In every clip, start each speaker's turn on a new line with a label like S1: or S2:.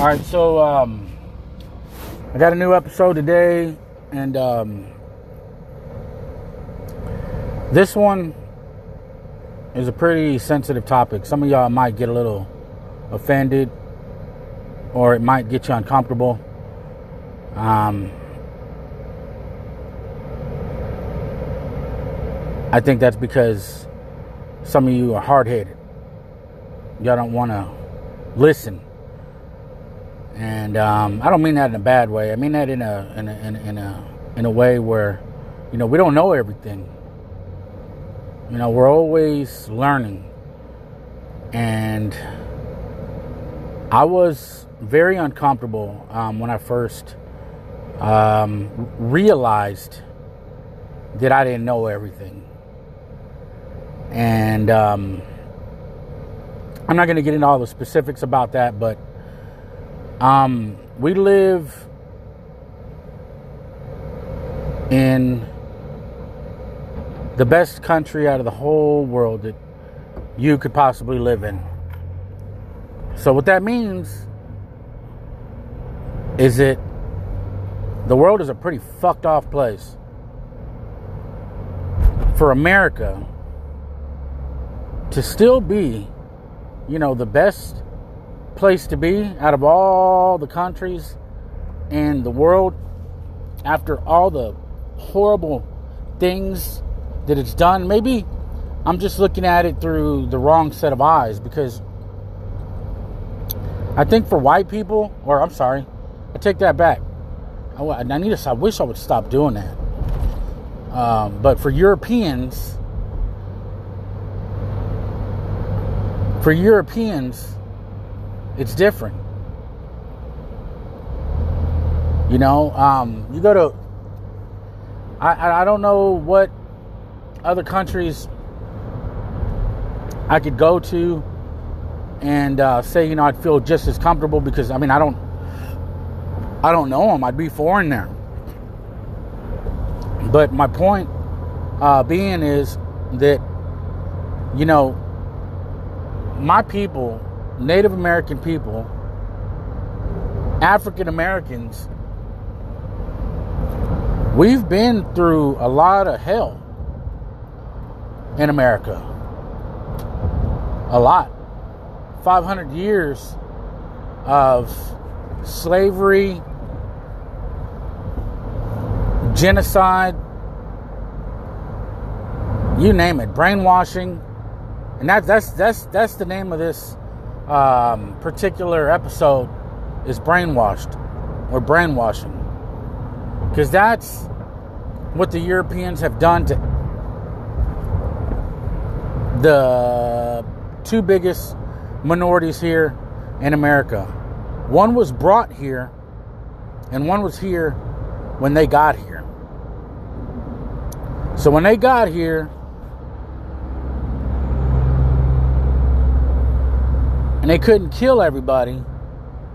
S1: All right, so um, I got a new episode today, and um, this one is a pretty sensitive topic. Some of y'all might get a little offended, or it might get you uncomfortable. Um, I think that's because some of you are hard headed. Y'all don't want to listen. And um, I don't mean that in a bad way. I mean that in a in a, in a in a in a way where, you know, we don't know everything. You know, we're always learning. And I was very uncomfortable um, when I first um, realized that I didn't know everything. And um, I'm not going to get into all the specifics about that, but um, we live in the best country out of the whole world that you could possibly live in. So, what that means is that the world is a pretty fucked off place. For America to still be, you know, the best place to be out of all the countries in the world after all the horrible things that it's done. Maybe I'm just looking at it through the wrong set of eyes because I think for white people, or I'm sorry, I take that back. I, I need to. I wish I would stop doing that. Um, but for Europeans, for Europeans, it's different. You know, um, you go to. I I don't know what other countries I could go to and uh, say, you know, I'd feel just as comfortable because I mean, I don't, I don't know them. I'd be foreign there. But my point uh, being is that, you know, my people, Native American people, African Americans, we've been through a lot of hell in America. A lot. 500 years of slavery, genocide, you name it, brainwashing. And that, that's that's that's the name of this um, particular episode is brainwashed or brainwashing because that's what the Europeans have done to the two biggest minorities here in America. One was brought here, and one was here when they got here. So when they got here, and they couldn't kill everybody,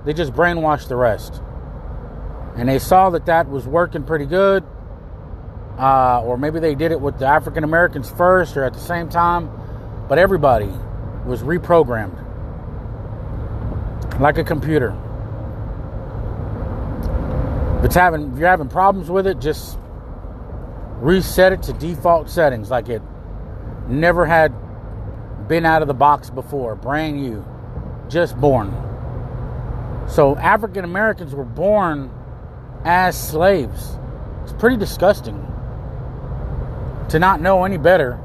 S1: they just brainwashed the rest. And they saw that that was working pretty good. Uh, or maybe they did it with the African Americans first or at the same time. But everybody was reprogrammed like a computer. If it's having if you're having problems with it, just reset it to default settings like it never had been out of the box before, brand new, just born. So African Americans were born as slaves. It's pretty disgusting to not know any better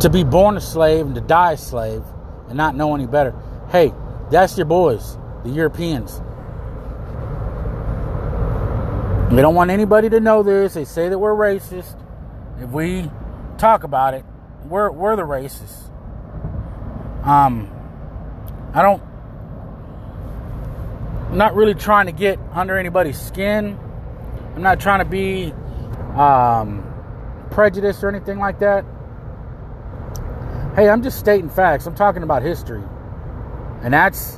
S1: to be born a slave and to die a slave and not know any better. Hey, that's your boys, the Europeans. We don't want anybody to know this. They say that we're racist. If we talk about it, we're we're the racists. Um, I don't. I'm not really trying to get under anybody's skin. I'm not trying to be um, prejudiced or anything like that. Hey, I'm just stating facts. I'm talking about history. And that's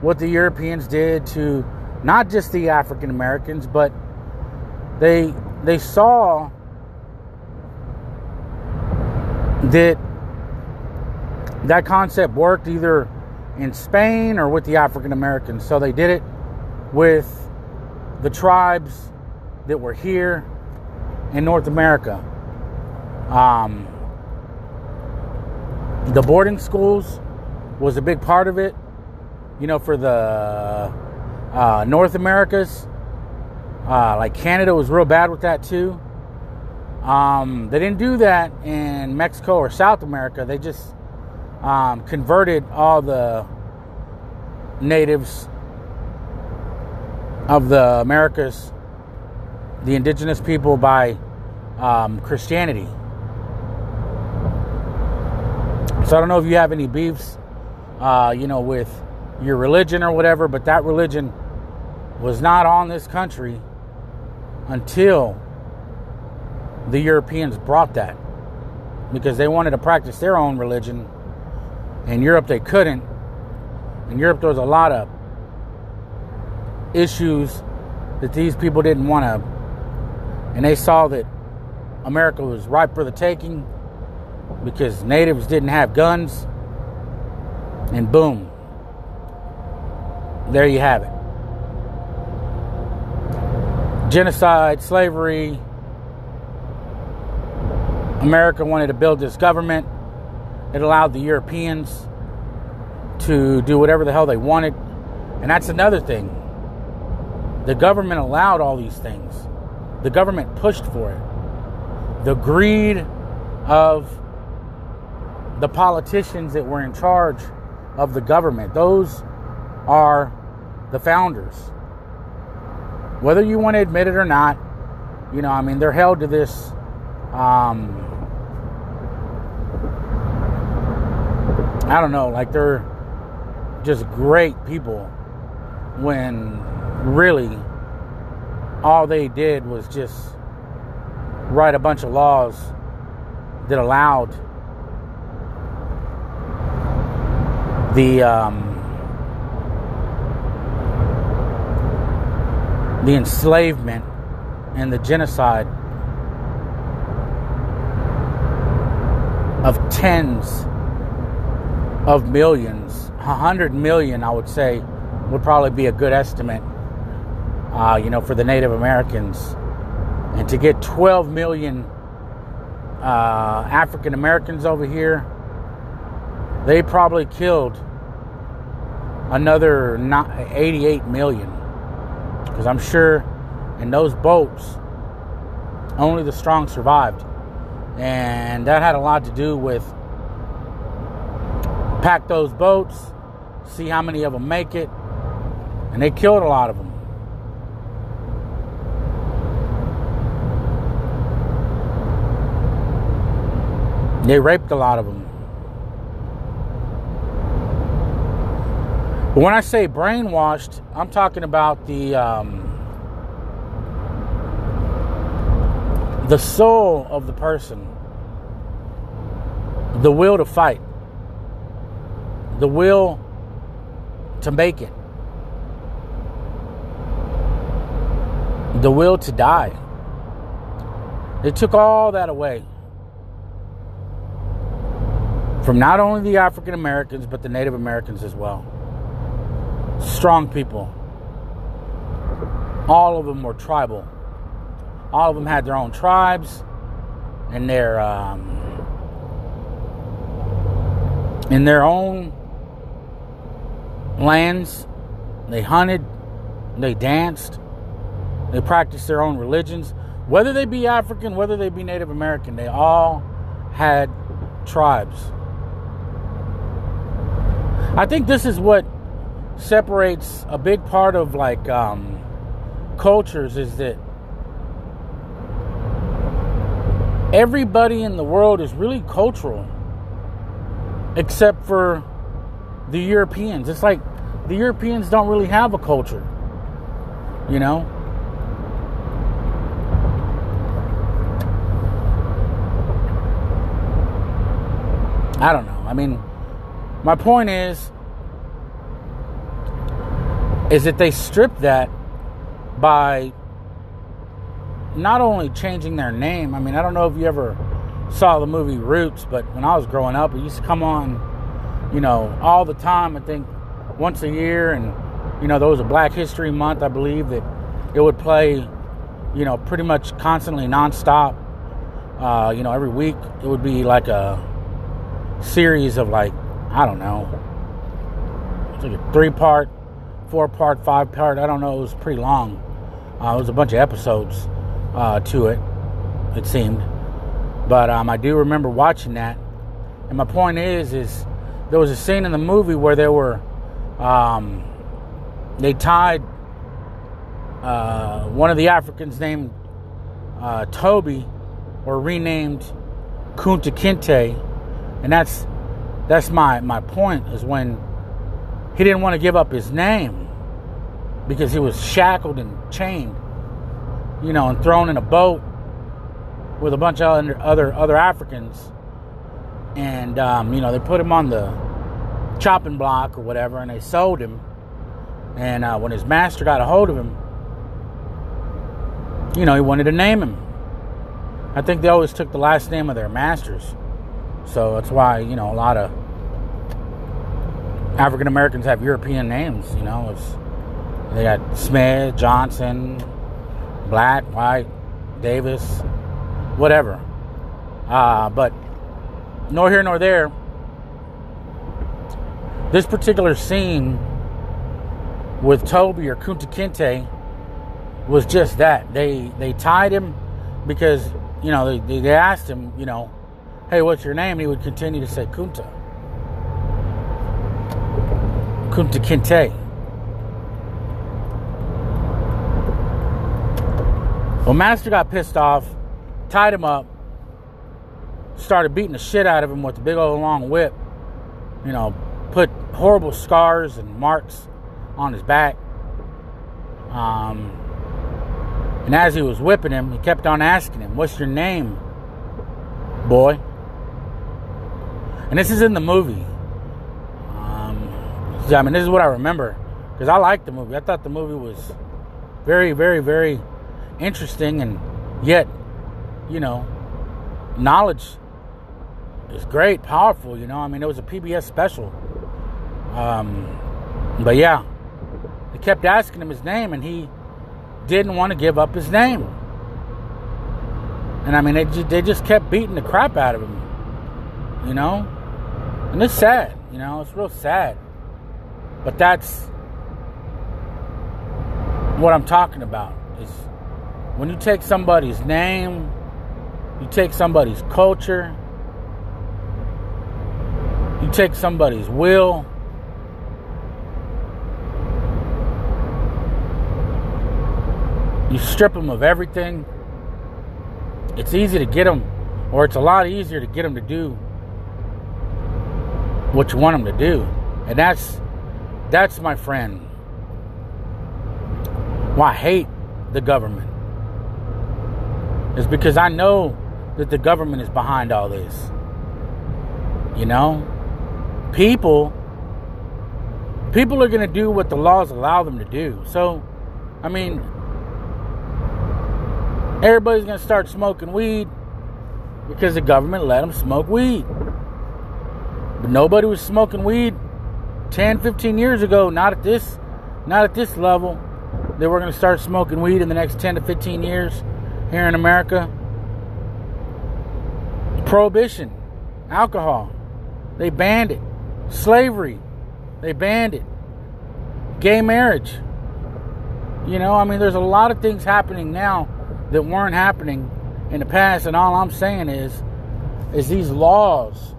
S1: what the Europeans did to not just the African Americans, but they they saw that that concept worked either in Spain or with the African Americans. So they did it with the tribes that were here in North America. Um, the boarding schools was a big part of it. You know, for the uh, North Americas, uh, like Canada was real bad with that too. Um, they didn't do that in Mexico or South America. They just um, converted all the natives of the Americas, the indigenous people, by um, Christianity. So I don't know if you have any beefs, uh, you know, with your religion or whatever, but that religion was not on this country until the Europeans brought that because they wanted to practice their own religion. In Europe, they couldn't. In Europe, there was a lot of issues that these people didn't want to, and they saw that America was ripe for the taking because natives didn't have guns, and boom, there you have it. Genocide, slavery, America wanted to build this government. It allowed the Europeans to do whatever the hell they wanted. And that's another thing. The government allowed all these things, the government pushed for it. The greed of the politicians that were in charge of the government, those are the founders. Whether you want to admit it or not, you know, I mean, they're held to this um, I don't know, like they're just great people when really all they did was just write a bunch of laws that allowed the um, the enslavement and the genocide of tens of millions. A hundred million, I would say, would probably be a good estimate. Uh, you know, for the Native Americans, and to get 12 million uh, African Americans over here, they probably killed another 88 million. Because I'm sure in those boats, only the strong survived. And that had a lot to do with pack those boats, see how many of them make it, and they killed a lot of them. They raped a lot of them. But when I say brainwashed, I'm talking about the um, the soul of the person, the will to fight the will to make it, the will to die. They took all that away from not only the African Americans, but the Native Americans as well. Strong people. All of them were tribal. All of them had their own tribes and their um, in their own lands. They hunted, they danced, they practiced their own religions. Whether they be African, whether they be Native American, they all had tribes. I think this is what separates a big part of like um, cultures is that everybody in the world is really cultural except for the Europeans. It's like the Europeans don't really have a culture, you know? I don't know. I mean, my point is is that they stripped that by not only changing their name. I mean, I don't know if you ever saw the movie Roots, but when I was growing up, it used to come on you know, all the time. I think once a year, and you know, there was a Black History Month, I believe, that it would play, you know, pretty much constantly nonstop. Uh, you know, every week it would be like a series of like I don't know, it's like a three part, four part, five part. I don't know. It was pretty long. Uh, it was a bunch of episodes uh, to it. It seemed, but um, I do remember watching that. And my point is, is there was a scene in the movie where there were, um, they tied uh, one of the Africans named uh, Toby, or renamed Kunta Kinte, and that's that's my my point is when he didn't want to give up his name because he was shackled and chained, you know, and thrown in a boat with a bunch of other other Africans, and um, you know they put him on the chopping block or whatever, and they sold him. And uh, when his master got a hold of him, you know, he wanted to name him. I think they always took the last name of their masters. So that's why, you know, a lot of African Americans have European names, you know. It's, they got Smith, Johnson, Black, White, Davis, whatever. Uh, but nor here nor there. This particular scene with Toby or Kunta Kinte was just that. They they tied him because you know they, they asked him, you know, hey, what's your name? And he would continue to say Kunta. Kunta Kinte. Well, Master got pissed off, tied him up, started beating the shit out of him with a big old long whip. You know, put horrible scars and marks on his back. Um, and as he was whipping him, he kept on asking him, What's your name, boy? And this is in the movie. I mean, this is what I remember because I liked the movie. I thought the movie was very, very, very interesting, and yet, you know, knowledge is great, powerful. You know, I mean, it was a PBS special. Um, but yeah, they kept asking him his name, and he didn't want to give up his name. And I mean, they just, they just kept beating the crap out of him. You know, and it's sad. You know, it's real sad. But that's what I'm talking about is when you take somebody's name, you take somebody's culture, you take somebody's will, you strip them of everything. It's easy to get them, or it's a lot easier to get them to do what you want them to do. And that's that's my friend. Why I hate the government is because I know that the government is behind all this. You know? People people are going to do what the laws allow them to do. So, I mean, everybody's going to start smoking weed because the government let them smoke weed. But nobody was smoking weed 10, 15 years ago, not at this, not at this level, that we're going to start smoking weed in the next 10 to 15 years here in America. Prohibition, alcohol, they banned it. Slavery, they banned it. Gay marriage. You know, I mean, there's a lot of things happening now that weren't happening in the past, and all I'm saying is, is these laws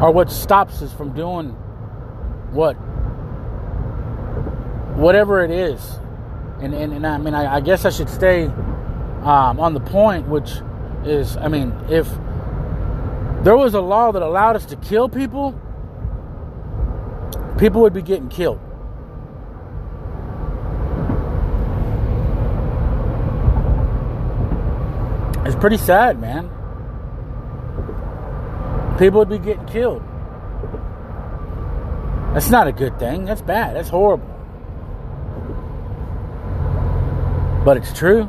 S1: are what stops us from doing what whatever it is and and, and i mean I, I, guess i should stay um, on the point which is i mean if there was a law that allowed us to kill people people would be getting killed it's pretty sad man people would be getting killed. That's not a good thing. That's bad. That's horrible. But it's true.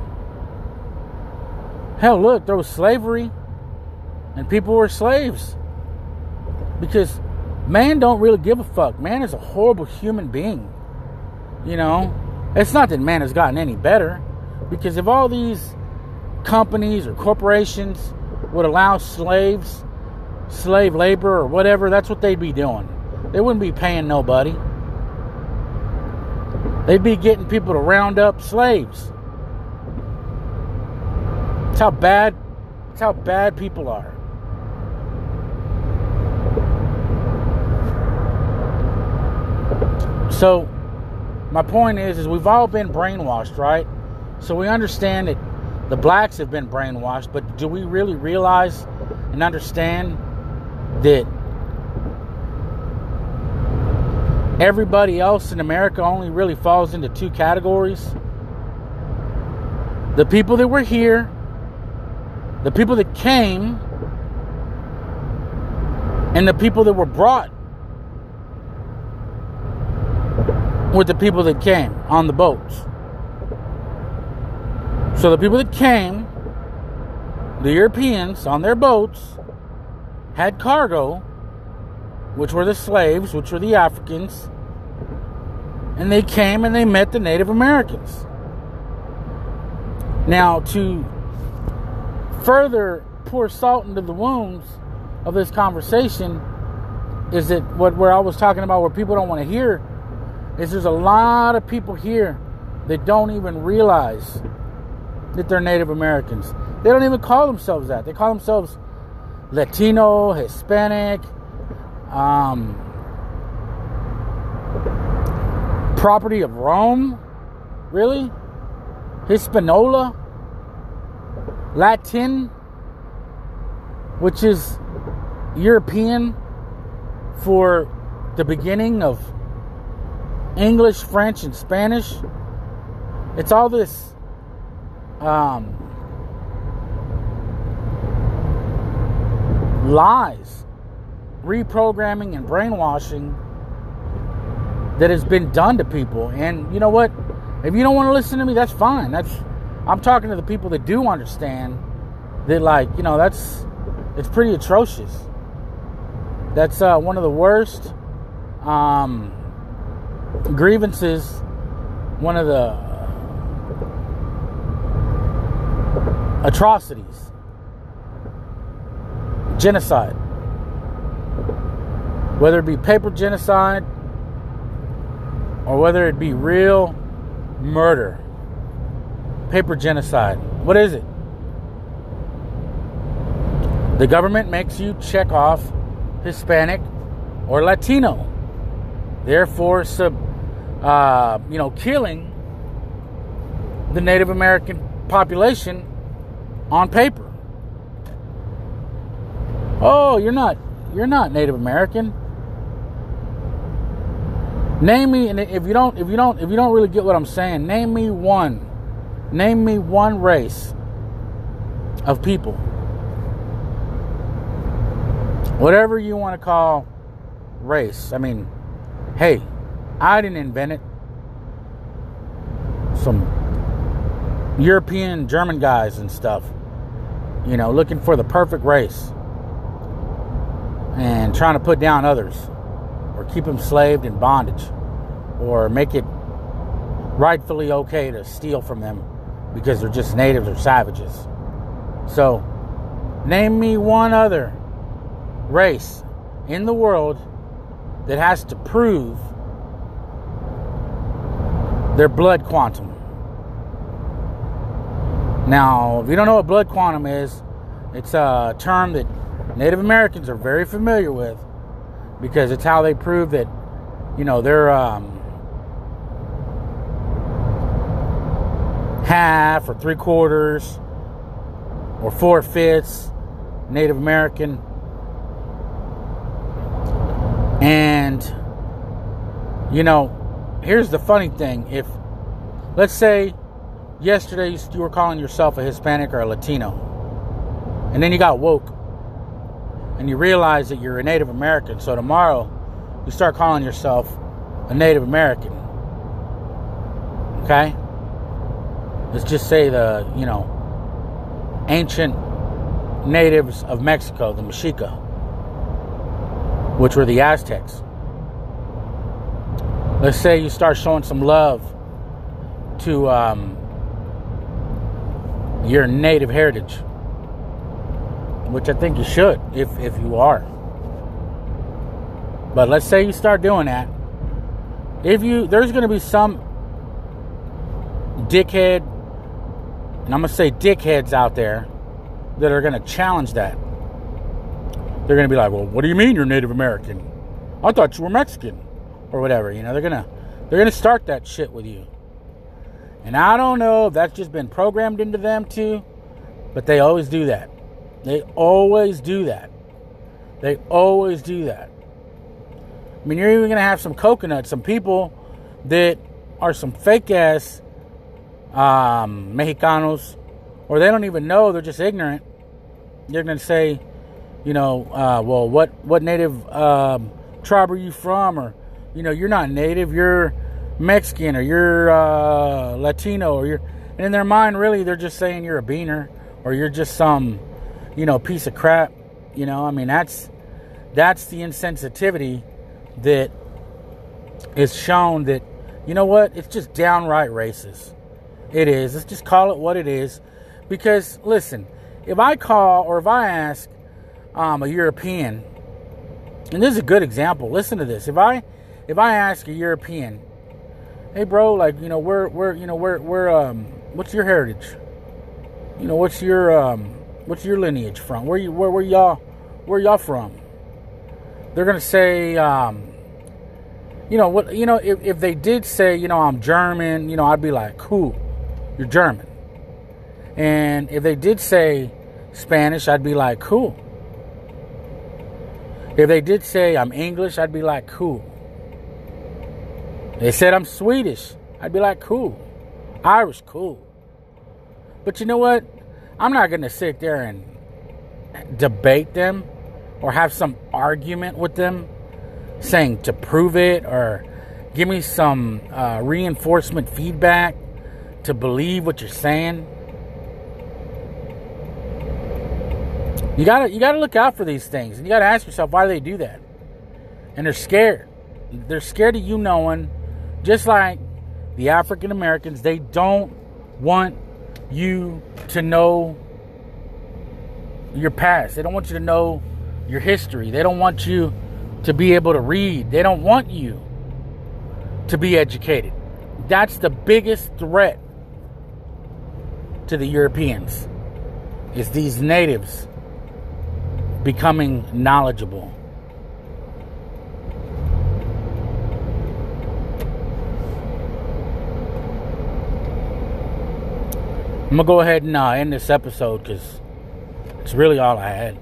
S1: Hell, look, there was slavery, and people were slaves. Because man don't really give a fuck. Man is a horrible human being. You know, it's not that man has gotten any better. Because if all these companies or corporations would allow slaves, slave labor or whatever, that's what they'd be doing. They wouldn't be paying nobody. They'd be getting people to round up slaves. That's how bad that's how bad people are. So my point is is we've all been brainwashed, right? So we understand that the blacks have been brainwashed, but do we really realize and understand that everybody else in America only really falls into two categories? The people that were here, the people that came, and the people that were brought with the people that came on the boats. So the people that came, the Europeans on their boats, had cargo, which were the slaves, which were the Africans, and they came and they met the Native Americans. Now, to further pour salt into the wounds of this conversation, is that what where I was talking about, where people don't want to hear, is there's a lot of people here that don't even realize that they're Native Americans. They don't even call themselves that. They call themselves Latino, Hispanic, um, property of Rome. Really? Hispaniola? Latin? Which is European for the beginning of English, French, and Spanish. It's all this um, lies, reprogramming, and brainwashing that has been done to people. And you know what? If you don't want to listen to me, that's fine. That's I'm talking to the people that do understand that, like, you know, that's it's pretty atrocious. That's uh, one of the worst um, grievances. One of the uh, atrocities, genocide, whether it be paper genocide or whether it be real murder, paper genocide. What is it? The government makes you check off Hispanic or Latino, therefore, sub, uh, you know, killing the Native American population on paper. Oh, you're not you're not Native American. Name me and if you don't if you don't if you don't really get what I'm saying, name me one. Name me one race of people. Whatever you want to call race. I mean, hey, I didn't invent it. Some European German guys and stuff. You know, looking for the perfect race and trying to put down others or keep them slaved in bondage or make it rightfully okay to steal from them because they're just natives or savages. So, name me one other race in the world that has to prove their blood quantum. Now, if you don't know what blood quantum is, it's a term that Native Americans are very familiar with because it's how they prove that, you know, they're um, half or three quarters or four fifths Native American. And, you know, here's the funny thing. If, let's say, yesterday you were calling yourself a Hispanic or a Latino, and then you got woke and you realize that you're a Native American. So tomorrow you start calling yourself a Native American. Okay? Let's just say the, you know, ancient natives of Mexico, the Mexica. which were the Aztecs. Let's say you start showing some love to um, your native heritage, which I think you should if, if you are. But let's say you start doing that. If you, there's going to be some dickhead, and I'm going to say dickheads out there that are going to challenge that. They're going to be like, well, what do you mean you're Native American? I thought you were Mexican or whatever. You know, they're to, they're to start that shit with you. And I don't know if that's just been programmed into them too, but they always do that. They always do that. They always do that. I mean, you're even to have some coconuts, some people that are some fake ass um, Mexicanos, or they don't even know, they're just ignorant. They're to say, you know, uh, well, what, what native um, tribe are you from? Or, you know, you're not native, you're Mexican, or you're uh, Latino, or you're, and in their mind, really, they're just saying you're a beaner, or you're just some, you know, piece of crap. You know, I mean, that's, that's the insensitivity that is shown that, you know what, it's just downright racist. It is. Let's just call it what it is. Because, listen, if I call or if I ask um, a European, and this is a good example, listen to this. If I if I ask a European, hey bro, like, you know, where where you know, where where um what's your heritage? You know, what's your um what's your lineage from? Where you where where y'all where y'all from? They're gonna say um you know what you know if, if they did say you know i'm german you know i'd be like cool you're German. And if they did say Spanish, I'd be like, cool. If they did say I'm English, I'd be like, cool. They said I'm Swedish, I'd be like, cool. Irish, cool. But you know what? I'm not going to sit there and debate them or have some argument with them saying to prove it or give me some uh, reinforcement feedback to believe what you're saying. You gotta you gotta look out for these things, and you gotta ask yourself why do they do that. And they're scared. They're scared of you knowing, just like the African Americans. They don't want you to know your past. They don't want you to know your history. They don't want you to be able to read. They don't want you to be educated. That's the biggest threat to the Europeans is these natives becoming knowledgeable. I'm gonna go ahead and uh, end this episode because it's really all I had.